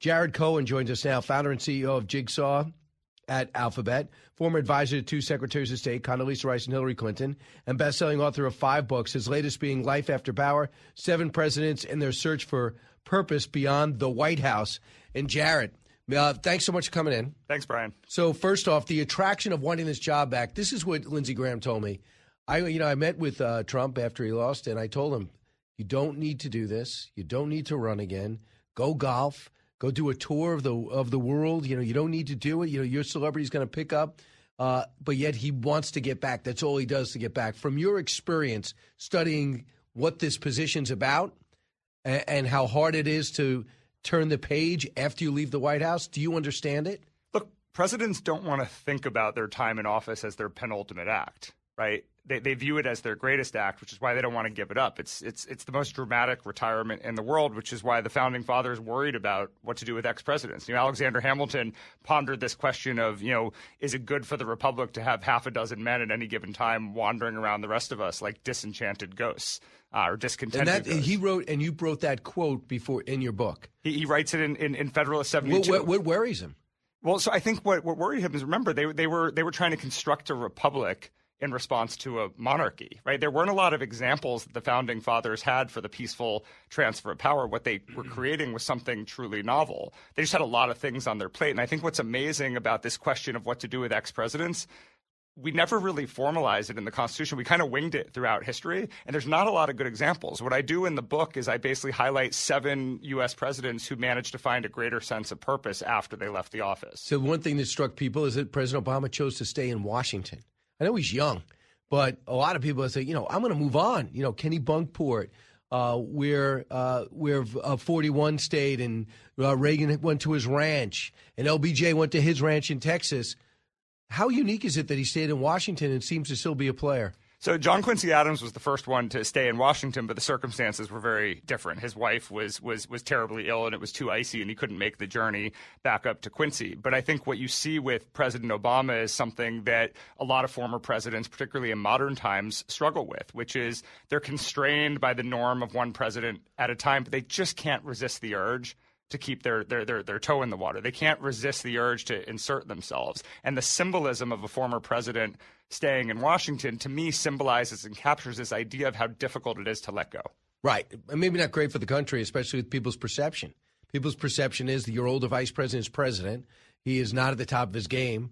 Jared Cohen joins us now, founder and CEO of Jigsaw at Alphabet, former advisor to two secretaries of state, Condoleezza Rice and Hillary Clinton, and best-selling author of five books, his latest being Life After Power, Seven Presidents and Their Search for Purpose Beyond the White House. And Jared, uh, thanks so much for coming in. Thanks, Brian. So first off, the attraction of wanting this job back. This is what Lindsey Graham told me. I, you know, I met with uh, Trump after he lost, and I told him, "You don't need to do this. You don't need to run again. Go golf. Go do a tour of the of the world. You know, you don't need to do it. You know, your celebrity's going to pick up." Uh, but yet he wants to get back. That's all he does to get back. From your experience studying what this position's about and, and how hard it is to turn the page after you leave the White House, do you understand it? Look, presidents don't want to think about their time in office as their penultimate act, right? They, they view it as their greatest act, which is why they don't want to give it up. It's it's it's the most dramatic retirement in the world, which is why the founding fathers worried about what to do with ex-presidents. You know, Alexander Hamilton pondered this question of, you know, is it good for the republic to have half a dozen men at any given time wandering around the rest of us like disenchanted ghosts? Uh, or discontented. And that, he wrote, and you wrote that quote before in your book. He, he writes it in, in, in Federalist 72. What, what, what worries him? Well, so I think what, what worried him is remember they they were they were trying to construct a republic in response to a monarchy, right? There weren't a lot of examples that the founding fathers had for the peaceful transfer of power. What they were mm-hmm. creating was something truly novel. They just had a lot of things on their plate. And I think what's amazing about this question of what to do with ex presidents we never really formalized it in the Constitution. We kind of winged it throughout history, and there's not a lot of good examples. What I do in the book is I basically highlight seven U.S. presidents who managed to find a greater sense of purpose after they left the office. So, one thing that struck people is that President Obama chose to stay in Washington. I know he's young, but a lot of people say, you know, I'm going to move on. You know, Kennebunkport, uh, where uh, where uh, 41 stayed, and uh, Reagan went to his ranch, and LBJ went to his ranch in Texas. How unique is it that he stayed in Washington and seems to still be a player? So John Quincy Adams was the first one to stay in Washington, but the circumstances were very different. His wife was was was terribly ill, and it was too icy, and he couldn't make the journey back up to Quincy. But I think what you see with President Obama is something that a lot of former presidents, particularly in modern times, struggle with, which is they're constrained by the norm of one president at a time, but they just can't resist the urge to keep their, their, their, their toe in the water. They can't resist the urge to insert themselves. And the symbolism of a former president staying in Washington, to me, symbolizes and captures this idea of how difficult it is to let go. Right. Maybe not great for the country, especially with people's perception. People's perception is that your older vice president is president. He is not at the top of his game.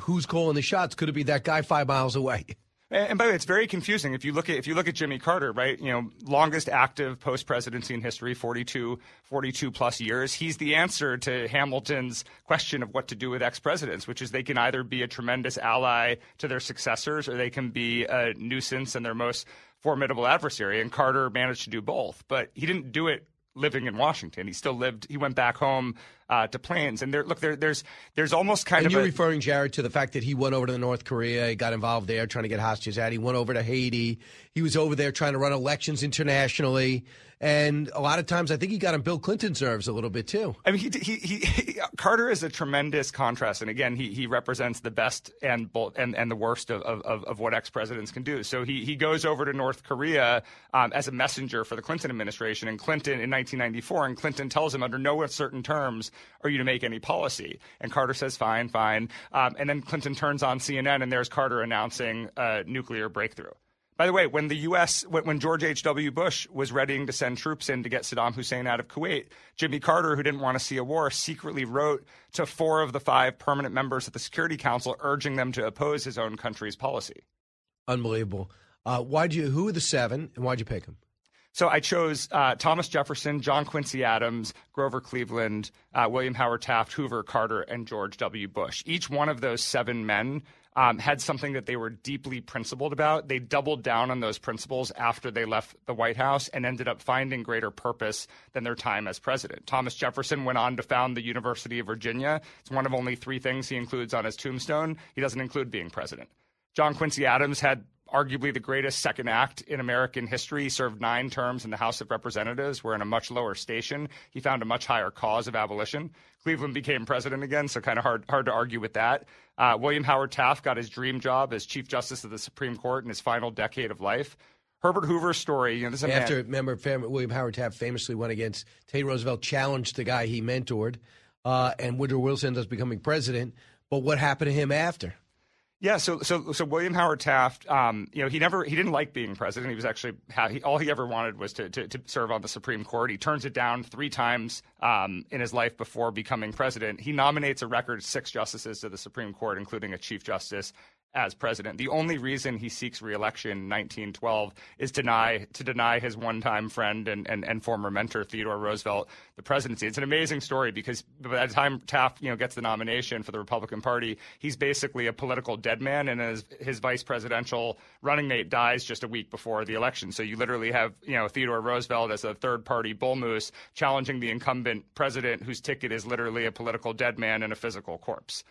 Who's calling the shots? Could it be that guy five miles away? And by the way, it's very confusing if you look at if you look at Jimmy Carter, right? You know, longest active post presidency in history, 42, 42 plus years. He's the answer to Hamilton's question of what to do with ex presidents, which is they can either be a tremendous ally to their successors or they can be a nuisance and their most formidable adversary. And Carter managed to do both, but he didn't do it living in Washington. He still lived. He went back home uh, to Plains. and there. Look, there, there's there's almost kind and of. you're a, referring, Jared, to the fact that he went over to North Korea. He got involved there, trying to get hostages out. He went over to Haiti. He was over there trying to run elections internationally. And a lot of times, I think he got on Bill Clinton's nerves a little bit too. I mean, he, he, he, he Carter is a tremendous contrast, and again, he, he represents the best and and, and the worst of, of, of what ex presidents can do. So he, he goes over to North Korea um, as a messenger for the Clinton administration, and Clinton in 1994, and Clinton tells him under no certain terms are you to make any policy, and Carter says fine, fine, um, and then Clinton turns on CNN, and there's Carter announcing a nuclear breakthrough. By the way, when the U.S., when George H.W. Bush was readying to send troops in to get Saddam Hussein out of Kuwait, Jimmy Carter, who didn't want to see a war, secretly wrote to four of the five permanent members of the Security Council urging them to oppose his own country's policy. Unbelievable. Uh, why'd you? Who are the seven, and why'd you pick them? So I chose uh, Thomas Jefferson, John Quincy Adams, Grover Cleveland, uh, William Howard Taft, Hoover Carter, and George W. Bush. Each one of those seven men um, had something that they were deeply principled about. They doubled down on those principles after they left the White House and ended up finding greater purpose than their time as president. Thomas Jefferson went on to found the University of Virginia. It's one of only three things he includes on his tombstone. He doesn't include being president. John Quincy Adams had arguably the greatest second act in American history. He served nine terms in the House of Representatives, where in a much lower station, he found a much higher cause of abolition. Cleveland became president again, so kind of hard hard to argue with that. Uh, William Howard Taft got his dream job as Chief Justice of the Supreme Court in his final decade of life. Herbert Hoover's story, you know, this is After, man- remember, William Howard Taft famously went against Teddy Roosevelt, challenged the guy he mentored, uh, and Woodrow Wilson ends up becoming president. But what happened to him after? Yeah, so so so William Howard Taft, um, you know, he never he didn't like being president. He was actually he, all he ever wanted was to, to, to serve on the Supreme Court. He turns it down three times um, in his life before becoming president. He nominates a record six justices to the Supreme Court, including a chief justice as president. The only reason he seeks reelection in 1912 is deny, to deny his one-time friend and, and, and former mentor Theodore Roosevelt the presidency. It's an amazing story because by the time Taft you know gets the nomination for the Republican Party, he's basically a political dead man, and his, his vice presidential running mate dies just a week before the election. So you literally have you know Theodore Roosevelt as a third-party bull moose challenging the incumbent president, whose ticket is literally a political dead man and a physical corpse.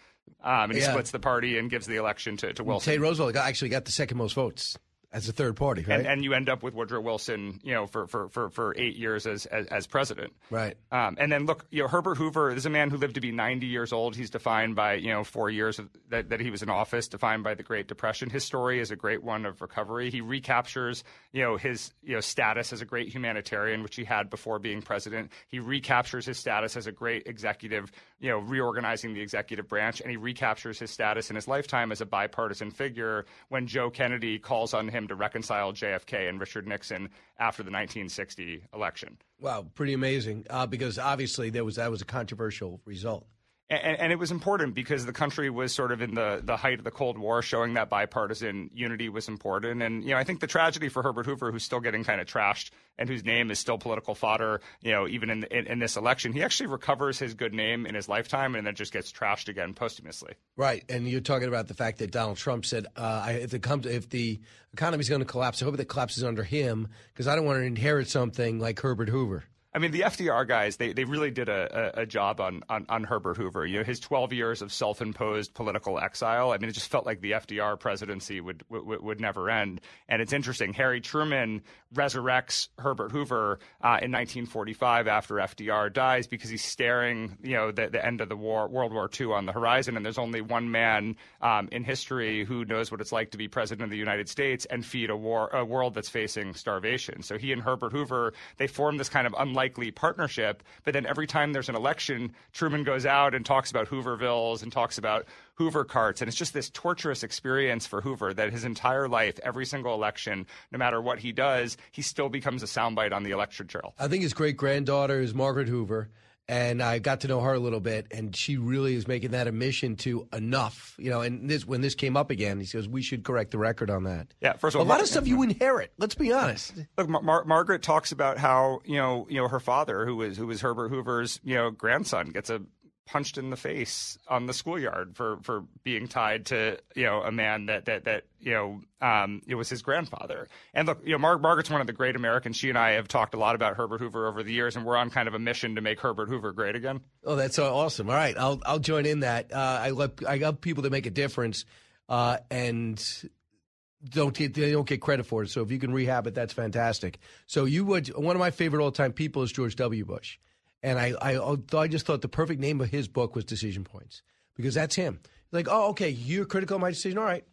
Um, and he yeah. splits the party and gives the election to, to Wilson. Teddy Roosevelt actually got the second most votes as a third party, right? And, and, you end up with Woodrow Wilson, you know, for for, for, for eight years as as, as president, right? Um, and then look, you know, Herbert Hoover is a man who lived to be 90 years old. He's defined by you know four years of, that that he was in office, defined by the Great Depression. His story is a great one of recovery. He recaptures you know his you know status as a great humanitarian, which he had before being president. He recaptures his status as a great executive, you know, reorganizing the executive branch, and he recaptures his status in his lifetime as a bipartisan figure when Joe Kennedy calls on him him to reconcile JFK and Richard Nixon after the 1960 election. Wow, pretty amazing. Uh, because obviously there was that was a controversial result. And, and, it was important because the country was sort of in the, the height of the Cold War, showing that bipartisan unity was important. And, you know, I think the tragedy for Herbert Hoover, who's still getting kind of trashed and whose name is still political fodder, you know, even in, in, in this election, he actually recovers his good name in his lifetime and then just gets trashed again posthumously. Right. And you're talking about the fact that Donald Trump said, uh, if, it comes, if the economy is going to collapse, I hope it collapses under him because I don't want to inherit something like Herbert Hoover. I mean, the FDR guys, they, they really did a, a, a job on, on, on, Herbert Hoover. You know, his 12 years of self imposed political exile. I mean, it just felt like the FDR presidency would, would, would never end. And it's interesting. Harry Truman resurrects Herbert Hoover uh, in 1945 after FDR dies because he's staring, you know, the, the end of the war, World War II on the horizon. And there's only one man um, in history who knows what it's like to be president of the United States and feed a, war, a world that's facing starvation. So he and Herbert Hoover, they form this kind of unlikely unlikely partnership. But then every time there's an election, Truman goes out and talks about Hoovervilles and talks about Hoover carts. And it's just this torturous experience for Hoover that his entire life, every single election, no matter what he does, he still becomes a soundbite on the election trail. I think his great granddaughter is Margaret Hoover and I got to know her a little bit, and she really is making that a mission to enough, you know. And this when this came up again, he says we should correct the record on that. Yeah, first of all, a lot Mar- of stuff you inherit. Let's be honest. Look, Mar- Margaret talks about how you know you know her father, who was who was Herbert Hoover's you know grandson, gets a punched in the face on the schoolyard for for being tied to you know a man that that that you know um, it was his grandfather. And look, you know, Mar- Margaret's one of the great Americans. She and I have talked a lot about Herbert Hoover over the years, and we're on kind of a mission to make Herbert Hoover great again. Oh, that's awesome! All right, I'll I'll join in that. Uh, I love I love people that make a difference, uh, and don't get they don't get credit for it. So if you can rehab it, that's fantastic. So you would one of my favorite all time people is George W. Bush. And I, I, I just thought the perfect name of his book was Decision Points because that's him. Like, oh, okay, you're critical of my decision. All right,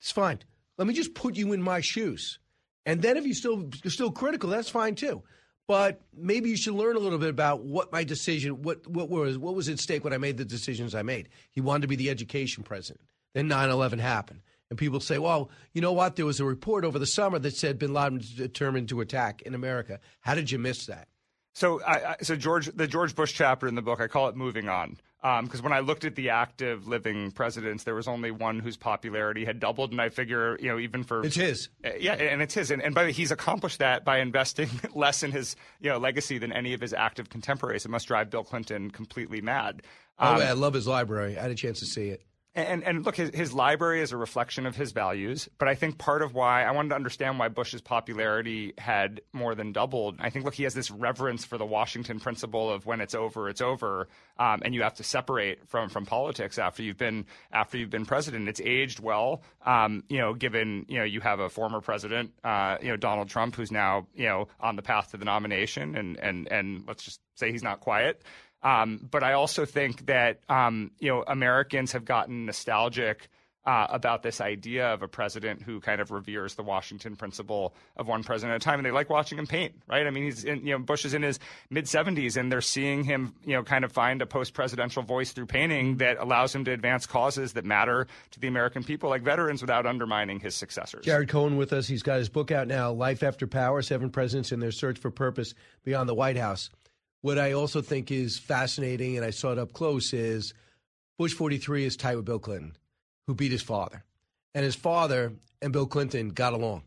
it's fine. Let me just put you in my shoes. And then if you still you're still critical, that's fine too. But maybe you should learn a little bit about what my decision, what what was what was at stake when I made the decisions I made. He wanted to be the education president. Then 9/11 happened. And people say, well, you know what? There was a report over the summer that said bin Laden determined to attack in America. How did you miss that? So, I, so George, the George Bush chapter in the book, I call it "Moving On." because um, when I looked at the active living presidents, there was only one whose popularity had doubled, and I figure, you know, even for it's his, uh, yeah, and it's his, and, and by the way, he's accomplished that by investing less in his, you know, legacy than any of his active contemporaries. It must drive Bill Clinton completely mad. Um, oh, I love his library. I had a chance to see it. And, and look, his, his library is a reflection of his values. But I think part of why I wanted to understand why Bush's popularity had more than doubled. I think, look, he has this reverence for the Washington principle of when it's over, it's over, um, and you have to separate from from politics after you've been after you've been president. It's aged well, um, you know, given you know you have a former president, uh, you know, Donald Trump, who's now you know on the path to the nomination, and and and let's just say he's not quiet. Um, but I also think that um, you know Americans have gotten nostalgic uh, about this idea of a president who kind of reveres the Washington principle of one president at a time, and they like watching him paint, right? I mean, he's in, you know Bush is in his mid 70s, and they're seeing him, you know, kind of find a post-presidential voice through painting that allows him to advance causes that matter to the American people, like veterans, without undermining his successors. Jared Cohen with us. He's got his book out now, "Life After Power: Seven Presidents and Their Search for Purpose Beyond the White House." What I also think is fascinating, and I saw it up close, is Bush 43 is tied with Bill Clinton, who beat his father. And his father and Bill Clinton got along.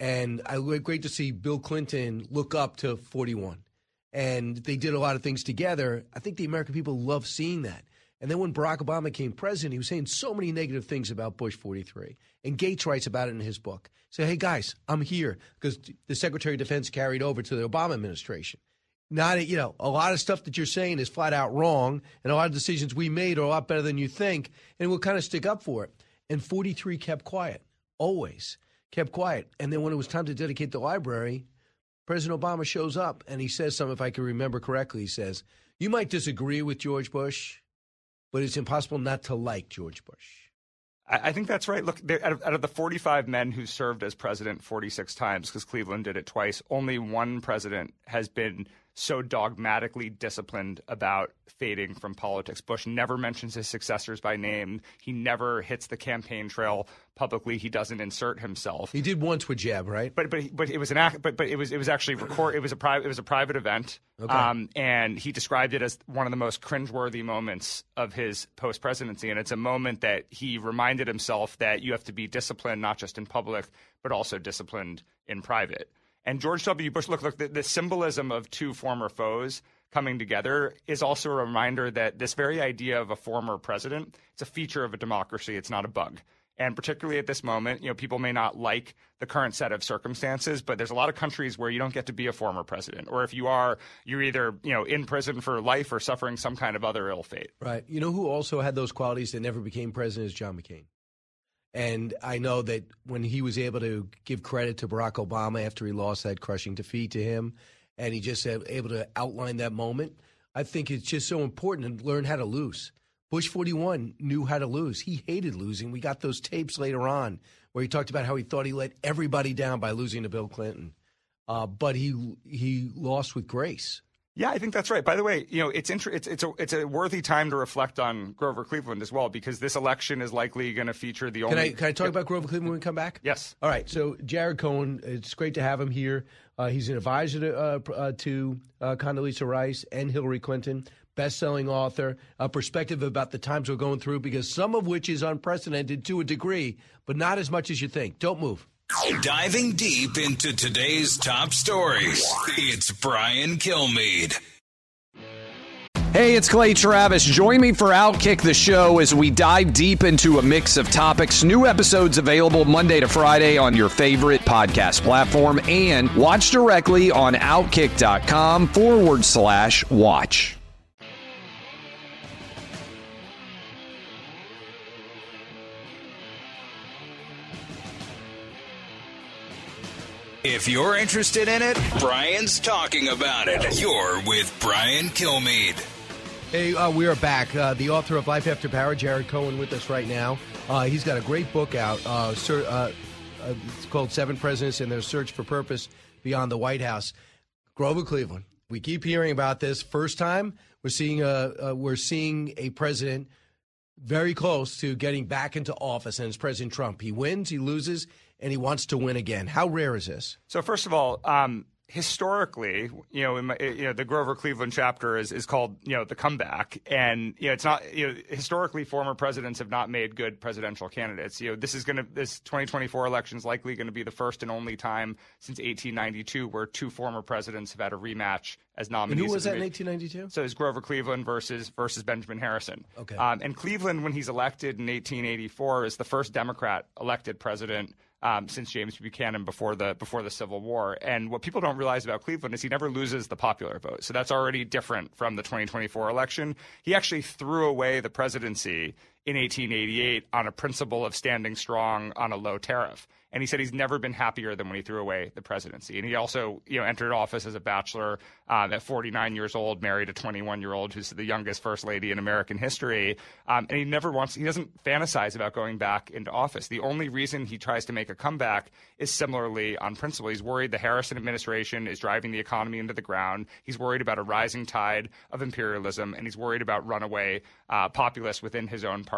And I was great to see Bill Clinton look up to 41. And they did a lot of things together. I think the American people love seeing that. And then when Barack Obama became president, he was saying so many negative things about Bush 43. And Gates writes about it in his book. Say, hey, guys, I'm here because the Secretary of Defense carried over to the Obama administration not you know a lot of stuff that you're saying is flat out wrong and a lot of decisions we made are a lot better than you think and we'll kind of stick up for it. And 43 kept quiet always kept quiet. And then when it was time to dedicate the library president obama shows up and he says something if i can remember correctly he says you might disagree with george bush but it's impossible not to like george bush. I think that's right. Look, out of, out of, the 45 men who served as president 46 times, because Cleveland did it twice, only one president has been so dogmatically disciplined about fading from politics. Bush never mentions his successors by name. He never hits the campaign trail publicly. He doesn't insert himself. He did once with Jeb, right? But but but it was an act. But but it was it was actually record. It was a private. It was a private event. Okay. Um, and he described it as one of the most cringeworthy moments of his post presidency. And it's a moment that he reminded himself that you have to be disciplined not just in public but also disciplined in private. And George W. Bush, look, look, the, the, symbolism of two former foes coming together is also a reminder that this very idea of a former president, it's a feature of a democracy. It's not a bug. And particularly at this moment, you know, people may not like the current set of circumstances, but there's a lot of countries where you don't get to be a former president, or if you are, you're either you know in prison for life or suffering some kind of other ill fate. Right. You know who also had those qualities that never became president is John McCain. And I know that when he was able to give credit to Barack Obama after he lost that crushing defeat to him, and he just able to outline that moment, I think it's just so important to learn how to lose. Bush 41 knew how to lose. He hated losing. We got those tapes later on where he talked about how he thought he let everybody down by losing to Bill Clinton. Uh, but he he lost with grace. Yeah, I think that's right. By the way, you know, it's inter- it's it's a it's a worthy time to reflect on Grover Cleveland as well because this election is likely going to feature the only. Can I can I talk about Grover Cleveland when we come back? Yes. All right. So Jared Cohen, it's great to have him here. Uh, he's an advisor to uh, uh, to uh, Condoleezza Rice and Hillary Clinton, best-selling author, a perspective about the times we're going through because some of which is unprecedented to a degree, but not as much as you think. Don't move. Diving deep into today's top stories, it's Brian Kilmeade. Hey, it's Clay Travis. Join me for Outkick the Show as we dive deep into a mix of topics. New episodes available Monday to Friday on your favorite podcast platform and watch directly on outkick.com forward slash watch. If you're interested in it, Brian's talking about it. You're with Brian Kilmeade. Hey, uh, we are back. Uh, the author of Life After Power, Jared Cohen, with us right now. Uh, he's got a great book out. Uh, sir, uh, uh, it's called Seven Presidents and Their Search for Purpose Beyond the White House. Grover Cleveland. We keep hearing about this. First time we're seeing a we're seeing a president very close to getting back into office, and it's President Trump. He wins, he loses, and he wants to win again. How rare is this? So, first of all, um, historically, you know, my, you know, the Grover Cleveland chapter is, is called, you know, the comeback. And, you know, it's not, you know, historically former presidents have not made good presidential candidates. You know, this is going to, this 2024 election is likely going to be the first and only time since 1892 where two former presidents have had a rematch as nominees. And who was that in 1892? So it's Grover Cleveland versus versus Benjamin Harrison. Okay. Um, and Cleveland, when he's elected in 1884, is the first Democrat elected president um, since James Buchanan before the before the Civil War. And what people don't realize about Cleveland is he never loses the popular vote. So that's already different from the 2024 election. He actually threw away the presidency in 1888 on a principle of standing strong on a low tariff. And he said he's never been happier than when he threw away the presidency. And he also, you know, entered office as a bachelor um, at 49 years old, married a 21 year old who's the youngest first lady in American history. Um, and he never wants, he doesn't fantasize about going back into office. The only reason he tries to make a comeback is similarly on principle. He's worried the Harrison administration is driving the economy into the ground. He's worried about a rising tide of imperialism, and he's worried about runaway uh, populists within his own party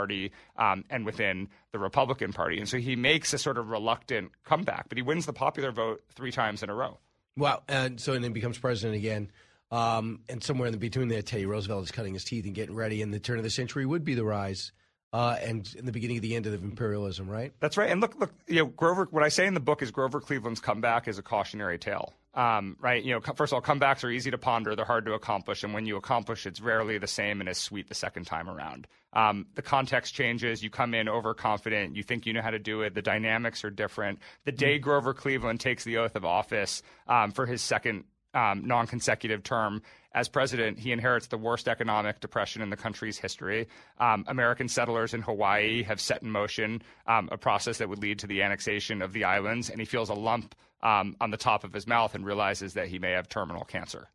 um, and within the Republican Party. And so he makes a sort of reluctant comeback, but he wins the popular vote three times in a row. Wow. And so and then becomes president again. Um, and somewhere in the between there, Teddy Roosevelt is cutting his teeth and getting ready. And the turn of the century would be the rise uh, and in the beginning of the end of imperialism, right? That's right. And look, look, you know, Grover. What I say in the book is Grover Cleveland's comeback is a cautionary tale. Um, right? You know, first of all, comebacks are easy to ponder; they're hard to accomplish, and when you accomplish, it's rarely the same and as sweet the second time around. Um, the context changes. You come in overconfident. You think you know how to do it. The dynamics are different. The day mm-hmm. Grover Cleveland takes the oath of office um, for his second um, non consecutive term as president, he inherits the worst economic depression in the country's history. Um, American settlers in Hawaii have set in motion um, a process that would lead to the annexation of the islands, and he feels a lump um, on the top of his mouth and realizes that he may have terminal cancer.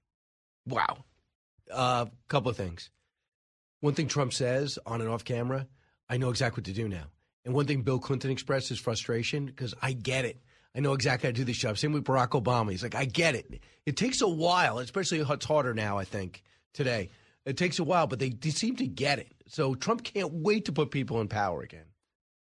Wow. A uh, couple of things. One thing Trump says on and off camera, I know exactly what to do now. And one thing Bill Clinton expressed his frustration because I get it. I know exactly how to do this job. Same with Barack Obama. He's like, I get it. It takes a while, especially it's harder now, I think, today. It takes a while, but they, they seem to get it. So Trump can't wait to put people in power again.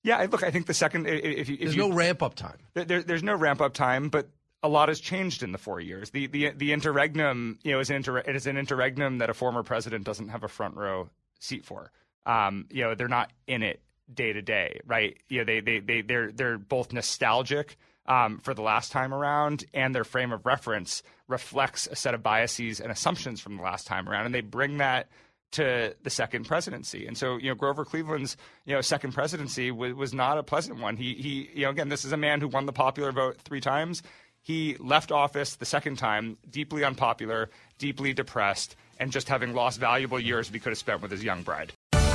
Yeah, look, I think the second, if if there's you, no ramp up time. There, there's no ramp up time, but a lot has changed in the four years. The the the interregnum, you know, is an inter, it is an interregnum that a former president doesn't have a front row seat for. Um, you know, they're not in it day to day, right? You know, they they they they're they're both nostalgic um, for the last time around, and their frame of reference reflects a set of biases and assumptions from the last time around, and they bring that to the second presidency. And so, you know, Grover Cleveland's, you know, second presidency was, was not a pleasant one. He, he, you know, again, this is a man who won the popular vote three times. He left office the second time, deeply unpopular, deeply depressed, and just having lost valuable years he could have spent with his young bride.